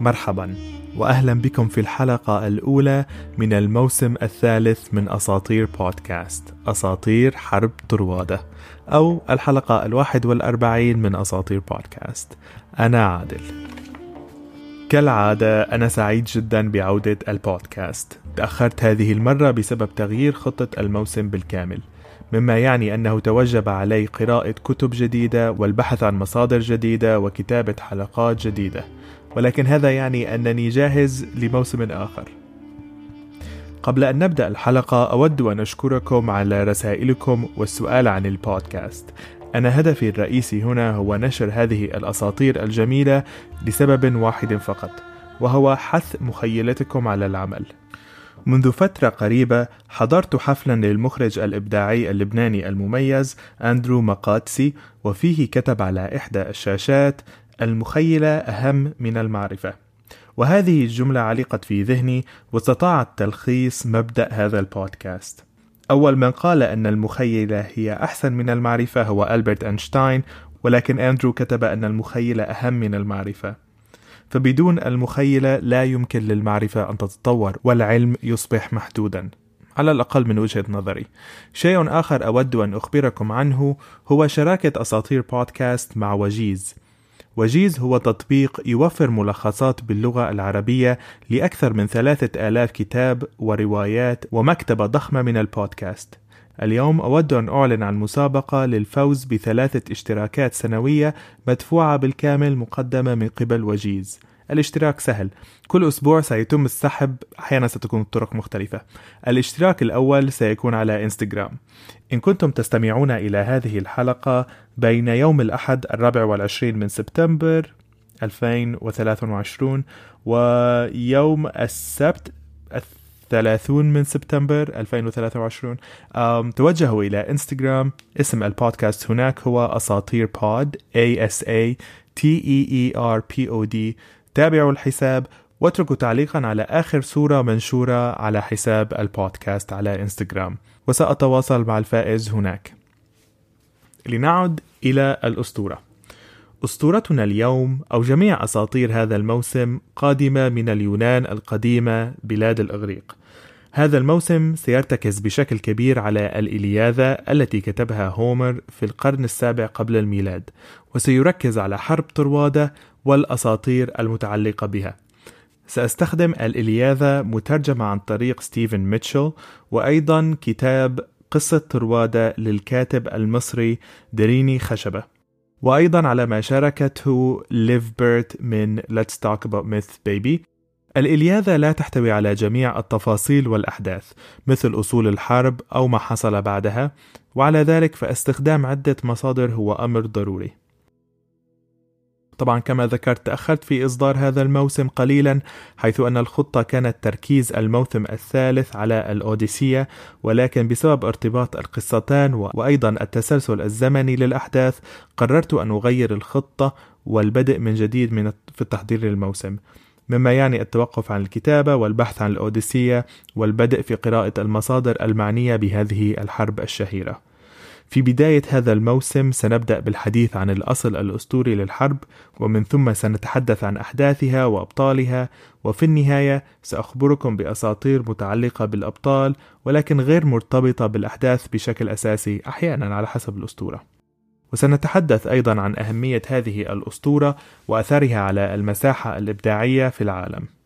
مرحبا واهلا بكم في الحلقة الأولى من الموسم الثالث من أساطير بودكاست أساطير حرب طروادة أو الحلقة الواحد والأربعين من أساطير بودكاست. أنا عادل. كالعادة أنا سعيد جدا بعودة البودكاست. تأخرت هذه المرة بسبب تغيير خطة الموسم بالكامل مما يعني أنه توجب علي قراءة كتب جديدة والبحث عن مصادر جديدة وكتابة حلقات جديدة. ولكن هذا يعني أنني جاهز لموسم آخر. قبل أن نبدأ الحلقة أود أن أشكركم على رسائلكم والسؤال عن البودكاست. أنا هدفي الرئيسي هنا هو نشر هذه الأساطير الجميلة لسبب واحد فقط وهو حث مخيلتكم على العمل. منذ فترة قريبة حضرت حفلا للمخرج الإبداعي اللبناني المميز أندرو مقاتسي وفيه كتب على إحدى الشاشات المخيلة أهم من المعرفة. وهذه الجملة علقت في ذهني واستطاعت تلخيص مبدأ هذا البودكاست. أول من قال أن المخيلة هي أحسن من المعرفة هو ألبرت أينشتاين ولكن أندرو كتب أن المخيلة أهم من المعرفة. فبدون المخيلة لا يمكن للمعرفة أن تتطور والعلم يصبح محدودا. على الأقل من وجهة نظري. شيء آخر أود أن أخبركم عنه هو شراكة أساطير بودكاست مع وجيز. وجيز هو تطبيق يوفر ملخصات باللغة العربية لأكثر من ثلاثة آلاف كتاب وروايات ومكتبة ضخمة من البودكاست. اليوم أود أن أعلن عن مسابقة للفوز بثلاثة اشتراكات سنوية مدفوعة بالكامل مقدمة من قبل وجيز. الاشتراك سهل. كل أسبوع سيتم السحب أحيانا ستكون الطرق مختلفة. الاشتراك الأول سيكون على إنستغرام. إن كنتم تستمعون إلى هذه الحلقة بين يوم الأحد الرابع والعشرين من سبتمبر 2023 ويوم السبت الثلاثون من سبتمبر 2023 توجهوا إلى إنستغرام. اسم البودكاست هناك هو أساطير بود A S A T E E R P O D. تابعوا الحساب واتركوا تعليقا على آخر صورة منشورة على حساب البودكاست على إنستغرام. وسأتواصل مع الفائز هناك. لنعد إلى الأسطورة. أسطورتنا اليوم أو جميع أساطير هذا الموسم قادمة من اليونان القديمة بلاد الإغريق. هذا الموسم سيرتكز بشكل كبير على الإلياذة التي كتبها هومر في القرن السابع قبل الميلاد وسيركز على حرب طروادة والأساطير المتعلقة بها. سأستخدم الإلياذة مترجمة عن طريق ستيفن ميتشل وأيضا كتاب قصة طروادة للكاتب المصري دريني خشبة. وأيضا على ما شاركته ليف بيرت من Let's Talk About Myths Baby. الإلياذة لا تحتوي على جميع التفاصيل والأحداث مثل أصول الحرب أو ما حصل بعدها وعلى ذلك فاستخدام عدة مصادر هو أمر ضروري. طبعا كما ذكرت تأخرت في إصدار هذا الموسم قليلا حيث أن الخطة كانت تركيز الموسم الثالث على الأوديسية ولكن بسبب ارتباط القصتان وأيضا التسلسل الزمني للأحداث قررت أن أغير الخطة والبدء من جديد من في التحضير للموسم. مما يعني التوقف عن الكتابة والبحث عن الأوديسية والبدء في قراءة المصادر المعنية بهذه الحرب الشهيرة. في بداية هذا الموسم سنبدأ بالحديث عن الأصل الأسطوري للحرب ومن ثم سنتحدث عن أحداثها وأبطالها وفي النهاية سأخبركم بأساطير متعلقة بالأبطال ولكن غير مرتبطة بالأحداث بشكل أساسي أحيانا على حسب الأسطورة. وسنتحدث أيضا عن أهمية هذه الأسطورة وأثرها على المساحة الإبداعية في العالم.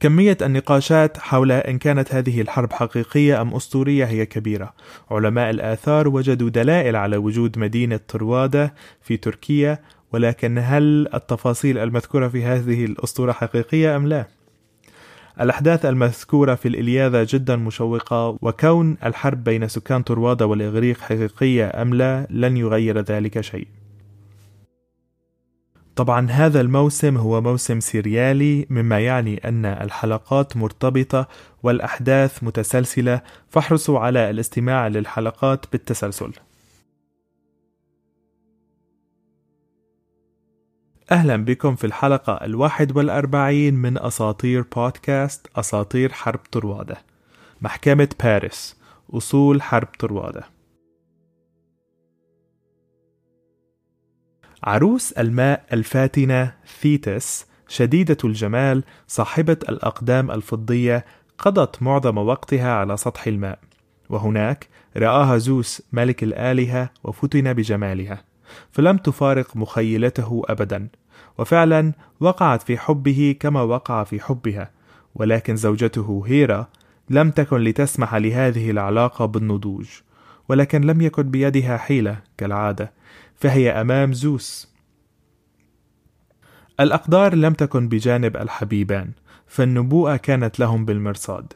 كمية النقاشات حول إن كانت هذه الحرب حقيقية أم أسطورية هي كبيرة. علماء الآثار وجدوا دلائل على وجود مدينة طروادة في تركيا، ولكن هل التفاصيل المذكورة في هذه الأسطورة حقيقية أم لا؟ الأحداث المذكورة في الإلياذة جدا مشوقة وكون الحرب بين سكان طروادة والإغريق حقيقية أم لا لن يغير ذلك شيء. طبعا هذا الموسم هو موسم سيريالي مما يعني أن الحلقات مرتبطة والأحداث متسلسلة. فاحرصوا على الاستماع للحلقات بالتسلسل. أهلا بكم في الحلقة الواحد والأربعين من أساطير بودكاست أساطير حرب طروادة. محكمة باريس أصول حرب طروادة. عروس الماء الفاتنة ثيتس شديدة الجمال صاحبة الأقدام الفضية قضت معظم وقتها على سطح الماء. وهناك رآها زوس ملك الآلهة وفتن بجمالها. فلم تفارق مخيلته أبدا. وفعلا وقعت في حبه كما وقع في حبها. ولكن زوجته هيرا لم تكن لتسمح لهذه العلاقة بالنضوج. ولكن لم يكن بيدها حيلة كالعادة فهي أمام زوس. الأقدار لم تكن بجانب الحبيبان فالنبوءة كانت لهم بالمرصاد.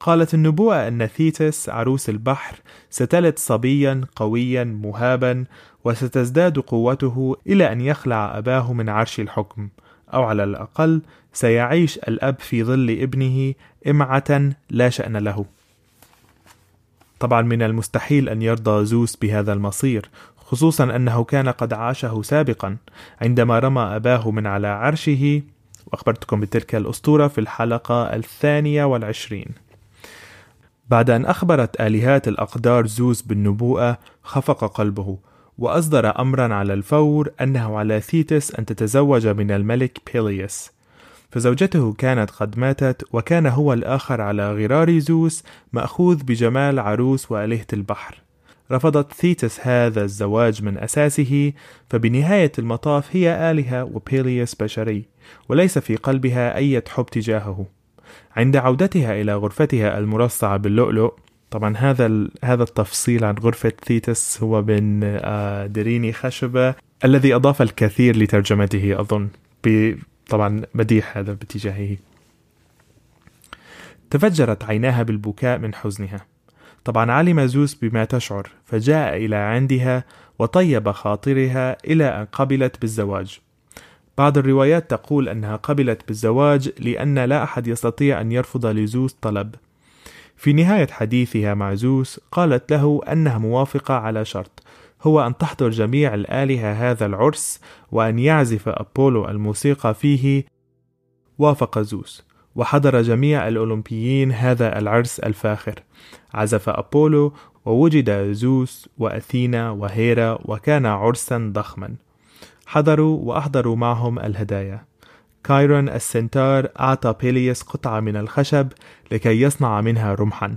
قالت النبوءة أن ثيتس عروس البحر ستلد صبيا قويا مهابا وستزداد قوته إلى أن يخلع أباه من عرش الحكم أو على الأقل سيعيش الأب في ظل ابنه إمعة لا شأن له. طبعا من المستحيل أن يرضى زوس بهذا المصير خصوصا أنه كان قد عاشه سابقا. عندما رمى أباه من على عرشه وأخبرتكم بتلك الأسطورة في الحلقة الثانية والعشرين. بعد أن أخبرت آلهات الأقدار زوس بالنبوءة خفق قلبه وأصدر أمرا على الفور أنه على ثيتس أن تتزوج من الملك بيليس فزوجته كانت قد ماتت وكان هو الآخر على غرار زوس مأخوذ بجمال عروس وآلهة البحر. رفضت ثيتس هذا الزواج من أساسه فبنهاية المطاف هي آلهة وبيليس بشري وليس في قلبها أي حب تجاهه. عند عودتها إلى غرفتها المرصعة باللؤلؤ طبعا هذا هذا التفصيل عن غرفة ثيتس هو من آه، دريني خشبة الذي أضاف الكثير لترجمته أظن. طبعا مديح هذا باتجاهه. تفجرت عيناها بالبكاء من حزنها. طبعا علم زوس بما تشعر فجاء إلى عندها وطيب خاطرها إلى أن قبلت بالزواج. بعض الروايات تقول أنها قبلت بالزواج لأن لا أحد يستطيع أن يرفض لزوس طلب. في نهاية حديثها مع زوس قالت له أنها موافقة على شرط هو أن تحضر جميع الآلهة هذا العرس وأن يعزف أبولو الموسيقى فيه. وافق زوس وحضر جميع الأولمبيين هذا العرس الفاخر. عزف أبولو ووجد زوس وأثينا وهيرا وكان عرسا ضخما. حضروا وأحضروا معهم الهدايا. كايرون السنتار أعطى بيليوس قطعة من الخشب لكي يصنع منها رمحا.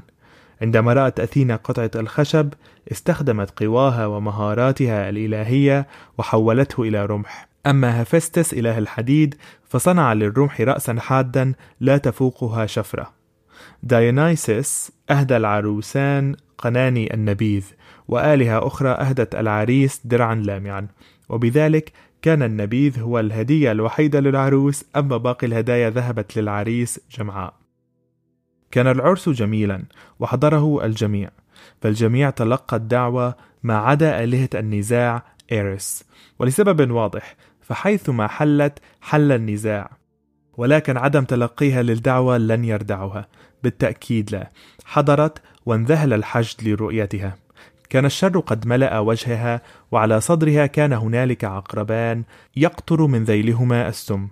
عندما رأت أثينا قطعة الخشب استخدمت قواها ومهاراتها الإلهية وحولته إلى رمح. أما هفستس إله الحديد فصنع للرمح رأسا حادا لا تفوقها شفرة. دايونايسيس أهدى العروسان قناني النبيذ وآلهة أخرى أهدت العريس درعا لامعا. وبذلك كان النبيذ هو الهدية الوحيدة للعروس أما باقي الهدايا ذهبت للعريس جمعاء. كان العرس جميلا وحضره الجميع. فالجميع تلقى الدعوة ما عدا آلهة النزاع إيريس ولسبب واضح فحيثما حلت حل النزاع. ولكن عدم تلقيها للدعوة لن يردعها. بالتأكيد لا. حضرت وانذهل الحشد لرؤيتها. كان الشر قد ملأ وجهها وعلى صدرها كان هنالك عقربان يقطر من ذيلهما السم.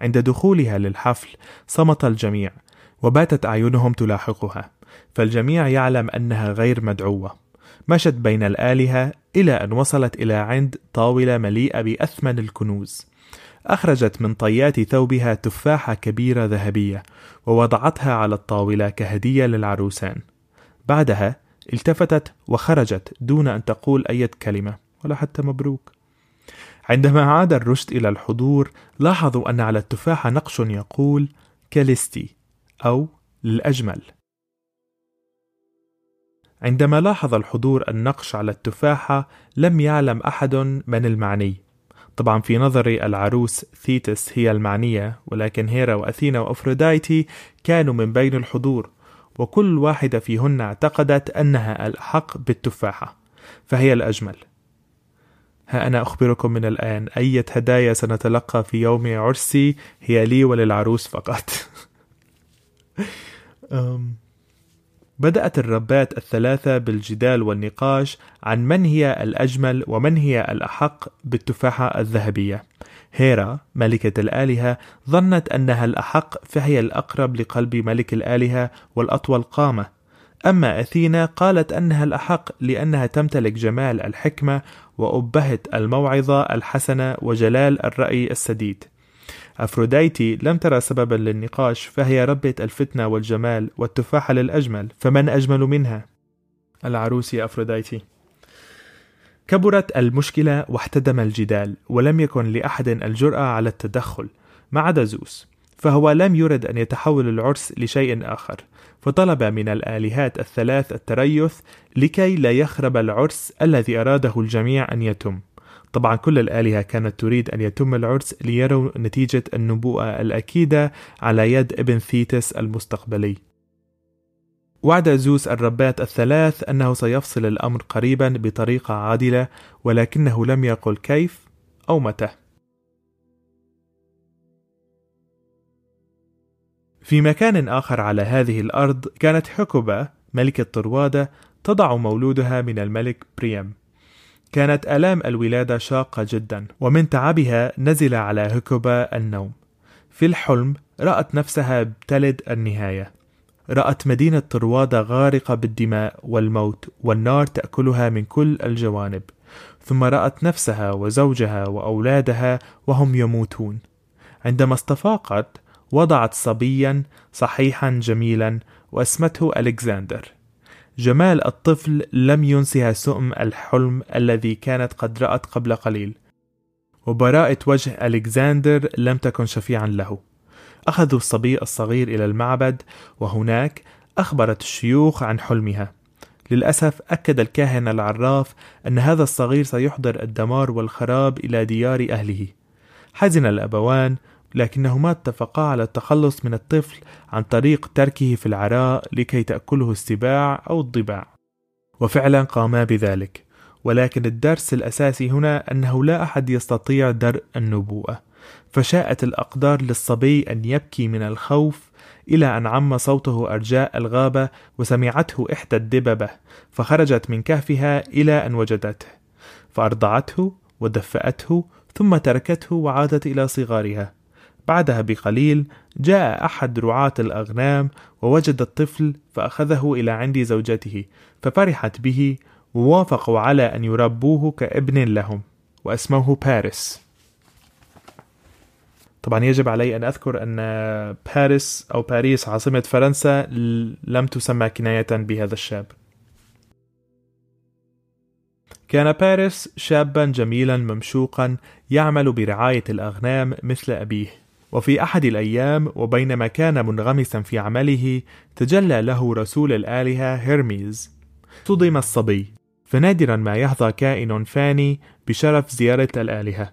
عند دخولها للحفل صمت الجميع. وباتت أعينهم تلاحقها فالجميع يعلم أنها غير مدعوة. مشت بين الآلهة إلى أن وصلت إلى عند طاولة مليئة بأثمن الكنوز. أخرجت من طيات ثوبها تفاحة كبيرة ذهبية ووضعتها على الطاولة كهدية للعروسان. بعدها التفتت وخرجت دون أن تقول أي كلمة ولا حتى مبروك. عندما عاد الرشد إلى الحضور لاحظوا أن على التفاحة نقش يقول كاليستي. أو للأجمل. عندما لاحظ الحضور النقش على التفاحة لم يعلم أحد من المعني. طبعا في نظري العروس ثيتس هي المعنية ولكن هيرا وأثينا وأفروديتي كانوا من بين الحضور وكل واحدة فيهن اعتقدت أنها الأحق بالتفاحة فهي الأجمل. ها أنا أخبركم من الآن أية هدايا سنتلقى في يوم عرسي هي لي وللعروس فقط. بدأت الربات الثلاثة بالجدال والنقاش عن من هي الأجمل ومن هي الأحق بالتفاحة الذهبية. هيرا ملكة الآلهة ظنت أنها الأحق فهي الأقرب لقلب ملك الآلهة والأطول قامة. أما أثينا قالت أنها الأحق لأنها تمتلك جمال الحكمة وأبهة الموعظة الحسنة وجلال الرأي السديد أفروديتي لم ترى سببا للنقاش فهي ربة الفتنة والجمال والتفاحة للأجمل فمن أجمل منها؟ العروس أفروديتي كبرت المشكلة واحتدم الجدال ولم يكن لأحد الجرأة على التدخل ما عدا زوس فهو لم يرد أن يتحول العرس لشيء آخر فطلب من الآلهات الثلاث التريث لكي لا يخرب العرس الذي أراده الجميع أن يتم طبعا كل الآلهة كانت تريد أن يتم العرس ليروا نتيجة النبوءة الأكيدة على يد ابن ثيتس المستقبلي. وعد زوس الربات الثلاث أنه سيفصل الأمر قريبا بطريقة عادلة ولكنه لم يقل كيف أو متى. في مكان آخر على هذه الأرض كانت حكبة ملكة طروادة تضع مولودها من الملك بريم. كانت آلام الولادة شاقة جدا ومن تعبها نزل على هكبة النوم. في الحلم رأت نفسها بتلد النهاية. رأت مدينة طروادة غارقة بالدماء والموت والنار تأكلها من كل الجوانب. ثم رأت نفسها وزوجها وأولادها وهم يموتون. عندما استفاقت وضعت صبيا صحيحا جميلا واسمته ألكسندر. جمال الطفل لم ينسها سؤم الحلم الذي كانت قد رأت قبل قليل. وبراءة وجه ألكسندر لم تكن شفيعا له. أخذوا الصبي الصغير إلى المعبد وهناك أخبرت الشيوخ عن حلمها. للأسف أكد الكاهن العراف أن هذا الصغير سيحضر الدمار والخراب إلى ديار أهله. حزن الأبوان لكنهما اتفقا على التخلص من الطفل عن طريق تركه في العراء لكي تأكله السباع أو الضباع. وفعلا قاما بذلك. ولكن الدرس الأساسي هنا أنه لا أحد يستطيع درء النبوءة فشاءت الأقدار للصبي أن يبكي من الخوف إلى أن عم صوته أرجاء الغابة وسمعته إحدى الدببة فخرجت من كهفها إلى أن وجدته. فأرضعته ودفأته ثم تركته وعادت إلى صغارها. بعدها بقليل جاء أحد رعاة الأغنام ووجد الطفل فأخذه إلى عند زوجته ففرحت به ووافقوا على أن يربوه كابن لهم وأسموه باريس. طبعا يجب علي أن أذكر أن باريس أو باريس عاصمة فرنسا لم تسمى كناية بهذا الشاب. كان باريس شابا جميلا ممشوقا يعمل برعاية الأغنام مثل أبيه. وفي أحد الأيام وبينما كان منغمسا في عمله تجلى له رسول الآلهة هيرميز. صدم الصبي. فنادرا ما يحظى كائن فاني بشرف زيارة الآلهة.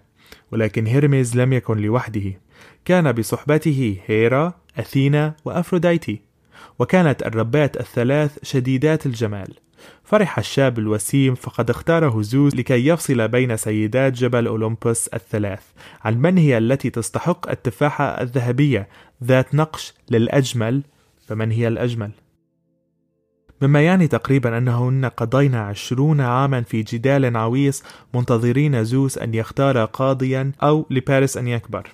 ولكن هيرميز لم يكن لوحده. كان بصحبته هيرا أثينا وأفروديتي. وكانت الربات الثلاث شديدات الجمال. فرح الشاب الوسيم فقد اختاره زوس لكي يفصل بين سيدات جبل أولمبوس الثلاث عن من هي التي تستحق التفاحة الذهبية ذات نقش للأجمل فمن هي الأجمل؟ مما يعني تقريبا أنهن قضين عشرون عاما في جدال عويص منتظرين زوس أن يختار قاضيا أو لباريس أن يكبر.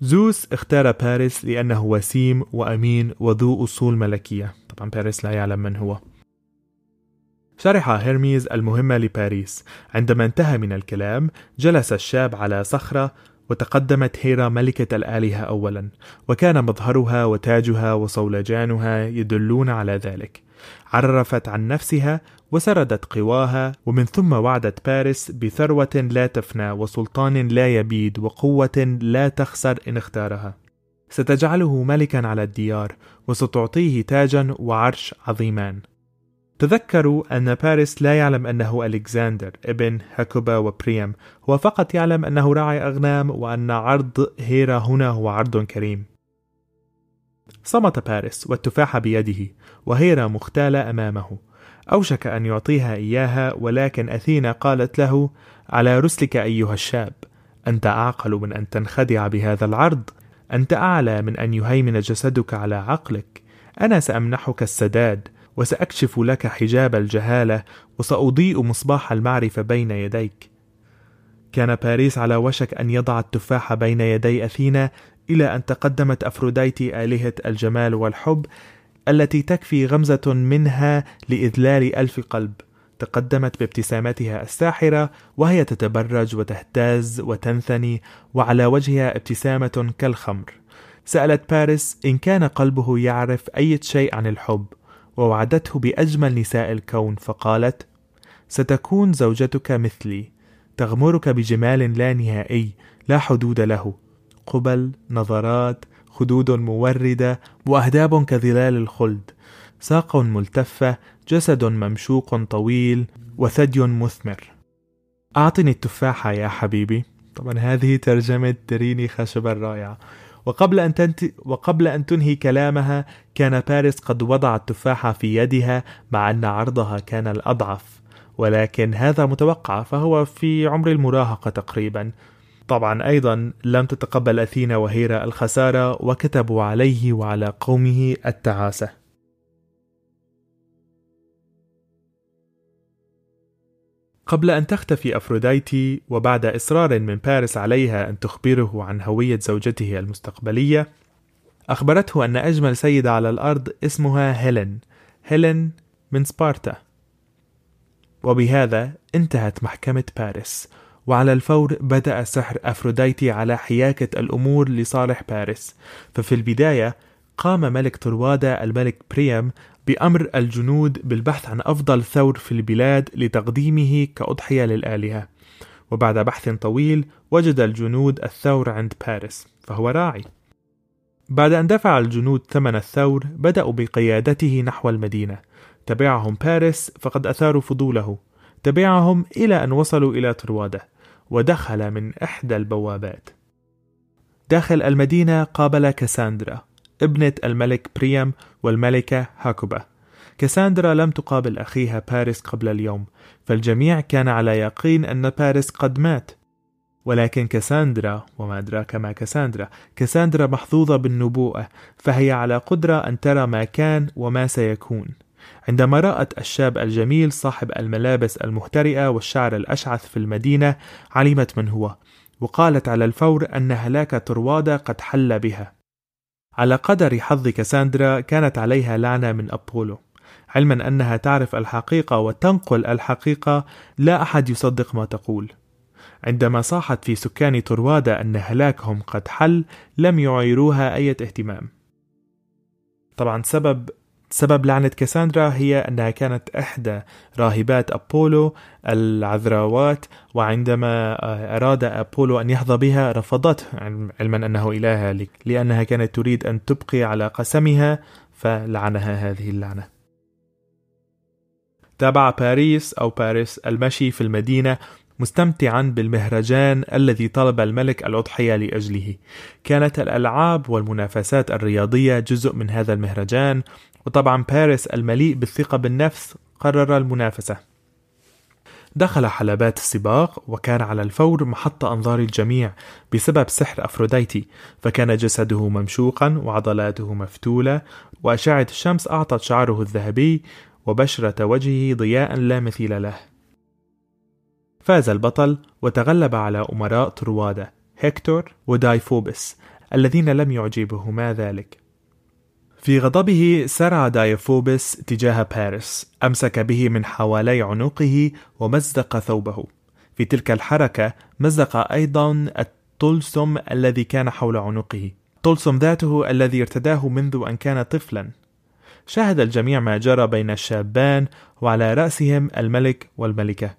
زوس اختار باريس لأنه وسيم وأمين وذو أصول ملكية. طبعا باريس لا يعلم من هو. شرح هيرميز المهمة لباريس. عندما انتهى من الكلام جلس الشاب على صخرة وتقدمت هيرا ملكة الآلهة أولا وكان مظهرها وتاجها وصولجانها يدلون على ذلك. عرفت عن نفسها وسردت قواها ومن ثم وعدت باريس بثروة لا تفنى وسلطان لا يبيد وقوة لا تخسر إن اختارها. ستجعله ملكا على الديار وستعطيه تاجا وعرش عظيمان تذكروا أن باريس لا يعلم أنه ألكسندر ابن هكوبا وبريم هو فقط يعلم أنه راعي أغنام وأن عرض هيرا هنا هو عرض كريم. صمت باريس والتفاحة بيده وهيرا مختالة أمامه. أوشك أن يعطيها إياها ولكن أثينا قالت له على رسلك أيها الشاب أنت أعقل من أن تنخدع بهذا العرض. أنت أعلى من أن يهيمن جسدك على عقلك. أنا سأمنحك السداد. وسأكشف لك حجاب الجهالة وسأضيء مصباح المعرفة بين يديك. كان باريس على وشك أن يضع التفاح بين يدي أثينا إلى أن تقدمت أفروديتي آلهة الجمال والحب التي تكفي غمزة منها لإذلال ألف قلب. تقدمت بابتسامتها الساحرة وهي تتبرج وتهتز وتنثني وعلى وجهها ابتسامة كالخمر. سألت باريس إن كان قلبه يعرف أي شيء عن الحب. ووعدته بأجمل نساء الكون فقالت ستكون زوجتك مثلي تغمرك بجمال لا نهائي لا حدود له قبل نظرات خدود موردة وأهداب كظلال الخلد ساق ملتفة جسد ممشوق طويل وثدي مثمر. أعطني التفاحة يا حبيبي. طبعا هذه ترجمة تريني خشبة الرائعة. وقبل أن, تنت... وقبل أن تنهي كلامها كان باريس قد وضع التفاحة في يدها مع أن عرضها كان الأضعف. ولكن هذا متوقع فهو في عمر المراهقة تقريبا. طبعا أيضا لم تتقبل أثينا وهيرا الخسارة وكتبوا عليه وعلى قومه التعاسة. قبل أن تختفي أفروديتي وبعد إصرار من باريس عليها أن تخبره عن هوية زوجته المستقبلية أخبرته أن أجمل سيدة على الأرض اسمها هيلين هيلين من سبارتا. وبهذا انتهت محكمة باريس وعلى الفور بدأ سحر أفروديتي على حياكة الأمور لصالح باريس. ففي البداية قام ملك طروادة الملك بريم بأمر الجنود بالبحث عن أفضل ثور في البلاد لتقديمه كأضحية للآلهة. وبعد بحث طويل وجد الجنود الثور عند باريس فهو راعي. بعد أن دفع الجنود ثمن الثور بدأوا بقيادته نحو المدينة. تبعهم باريس فقد أثاروا فضوله. تبعهم إلى أن وصلوا إلى طروادة ودخل من إحدى البوابات. داخل المدينة قابل كاساندرا. ابنة الملك بريام والملكة هاكوبا. كاساندرا لم تقابل أخيها باريس قبل اليوم فالجميع كان على يقين أن باريس قد مات. ولكن كاساندرا وما أدراك ما كاساندرا كاساندرا محظوظة بالنبوءة فهي على قدرة أن ترى ما كان وما سيكون. عندما رأت الشاب الجميل صاحب الملابس المهترئة والشعر الأشعث في المدينة علمت من هو وقالت على الفور أن هلاك طروادة قد حل بها. على قدر حظ كاساندرا كانت عليها لعنة من أبولو علما أنها تعرف الحقيقة وتنقل الحقيقة لا أحد يصدق ما تقول. عندما صاحت في سكان طروادة أن هلاكهم قد حل لم يعيروها أي اهتمام. طبعا سبب سبب لعنة كاساندرا هي أنها كانت إحدى راهبات أبولو العذراوات وعندما آه، أراد أبولو أن يحظى بها رفضته علما أنه إلهها لأنها كانت تريد أن تبقي على قسمها فلعنها هذه اللعنة. تابع باريس أو باريس المشي في المدينة مستمتعا بالمهرجان الذي طلب الملك الأضحية لأجله. كانت الألعاب والمنافسات الرياضية جزء من هذا المهرجان وطبعا باريس المليء بالثقة بالنفس قرر المنافسة. دخل حلبات السباق وكان على الفور محط أنظار الجميع بسبب سحر أفروديتي فكان جسده ممشوقا وعضلاته مفتولة وأشعة الشمس أعطت شعره الذهبي وبشرة وجهه ضياء لا مثيل له. فاز البطل وتغلب على أمراء طروادة هيكتور ودايفوبس الذين لم يعجبهما ذلك. في غضبه سرع دايفوبس تجاه باريس أمسك به من حوالي عنقه ومزق ثوبه. في تلك الحركة مزق أيضا الطلسم الذي كان حول عنقه. طلسم ذاته الذي ارتداه منذ أن كان طفلا. شاهد الجميع ما جرى بين الشابان وعلى رأسهم الملك والملكة.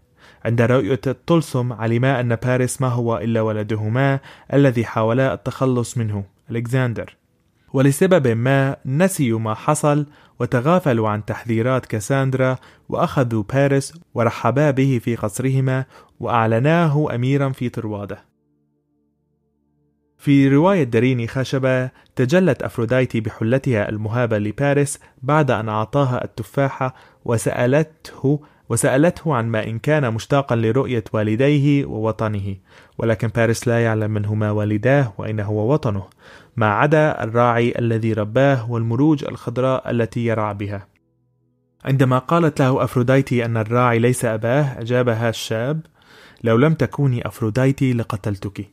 عند رؤية الطلسم علما أن باريس ما هو إلا ولدهما الذي حاولا التخلص منه ألكسندر. ولسبب ما نسيوا ما حصل وتغافلوا عن تحذيرات كاساندرا وأخذوا باريس ورحبا به في قصرهما وأعلناه أميرا في طروادة في رواية دريني خشبة تجلت أفروديتي بحلتها المهابة لباريس بعد أن أعطاها التفاحة وسألته وسألته عن ما إن كان مشتاقا لرؤية والديه ووطنه ولكن باريس لا يعلم من هما والداه وأين هو وطنه. ما عدا الراعي الذي رباه والمروج الخضراء التي يرعى بها. عندما قالت له أفروديتي أن الراعي ليس أباه أجابها الشاب لو لم تكوني أفروديتي لقتلتك.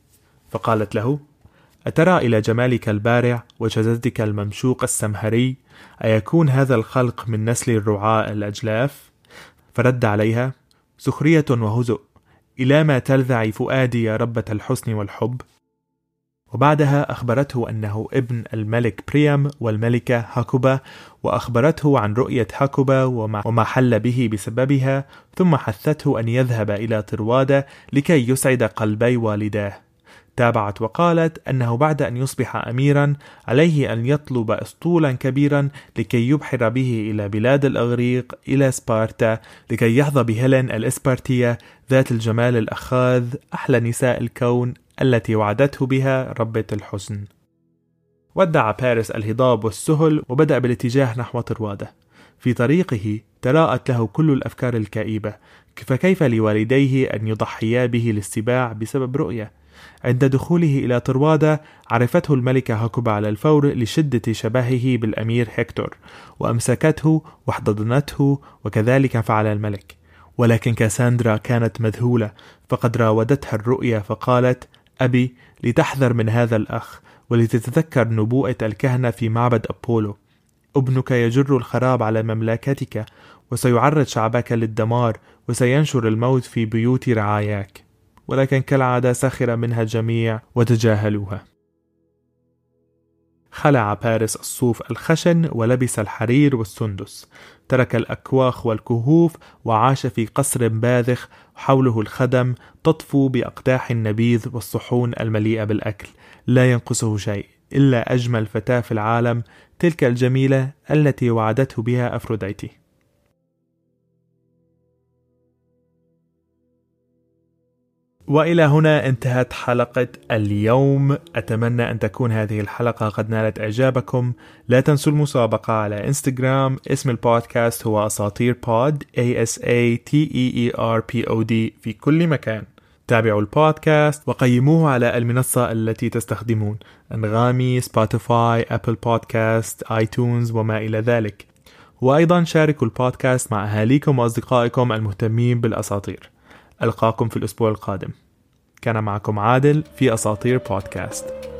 فقالت له أترى إلى جمالك البارع وجسدك الممشوق السمهري؟ أيكون هذا الخلق من نسل الرعاة الأجلاف؟ فرد عليها سخرية وهزؤ إلى ما تلذع فؤادي يا ربة الحسن والحب. وبعدها أخبرته أنه ابن الملك بريام والملكة هاكوبا وأخبرته عن رؤية هاكوبا وما حل به بسببها ثم حثته أن يذهب إلى طروادة لكي يسعد قلبي والداه. تابعت وقالت أنه بعد أن يصبح أميرا عليه أن يطلب أسطولا كبيرا لكي يبحر به إلى بلاد الأغريق إلى سبارتا لكي يحظى بهيلين الإسبارتية ذات الجمال الأخاذ أحلى نساء الكون التي وعدته بها ربة الحسن ودع باريس الهضاب والسهل وبدأ بالاتجاه نحو طروادة. في طريقه تراءت له كل الأفكار الكئيبة فكيف لوالديه أن يضحيا به للسباع بسبب رؤية؟ عند دخوله إلى طروادة عرفته الملكة هاكوبا على الفور لشدة شبهه بالأمير هكتور وأمسكته واحتضنته وكذلك فعل الملك. ولكن كاساندرا كانت مذهولة فقد راودتها الرؤيا فقالت أبي لتحذر من هذا الأخ ولتتذكر نبوءة الكهنة في معبد أبولو. ابنك يجر الخراب على مملكتك وسيعرض شعبك للدمار وسينشر الموت في بيوت رعاياك. ولكن كالعادة سخر منها الجميع وتجاهلوها. خلع باريس الصوف الخشن ولبس الحرير والسندس. ترك الأكواخ والكهوف وعاش في قصر باذخ حوله الخدم تطفو بأقداح النبيذ والصحون المليئة بالأكل. لا ينقصه شيء إلا أجمل فتاة في العالم تلك الجميلة التي وعدته بها أفروديتي. وإلى هنا انتهت حلقة اليوم. أتمنى أن تكون هذه الحلقة قد نالت إعجابكم. لا تنسوا المسابقة على إنستغرام. اسم البودكاست هو أساطير بود A S A T E E R P O D في كل مكان. تابعوا البودكاست وقيموه على المنصة التي تستخدمون. أنغامي، Spotify، Apple Podcast، iTunes وما إلى ذلك. وأيضا شاركوا البودكاست مع أهاليكم وأصدقائكم المهتمين بالأساطير. ألقاكم في الأسبوع القادم. كان معكم عادل في أساطير بودكاست.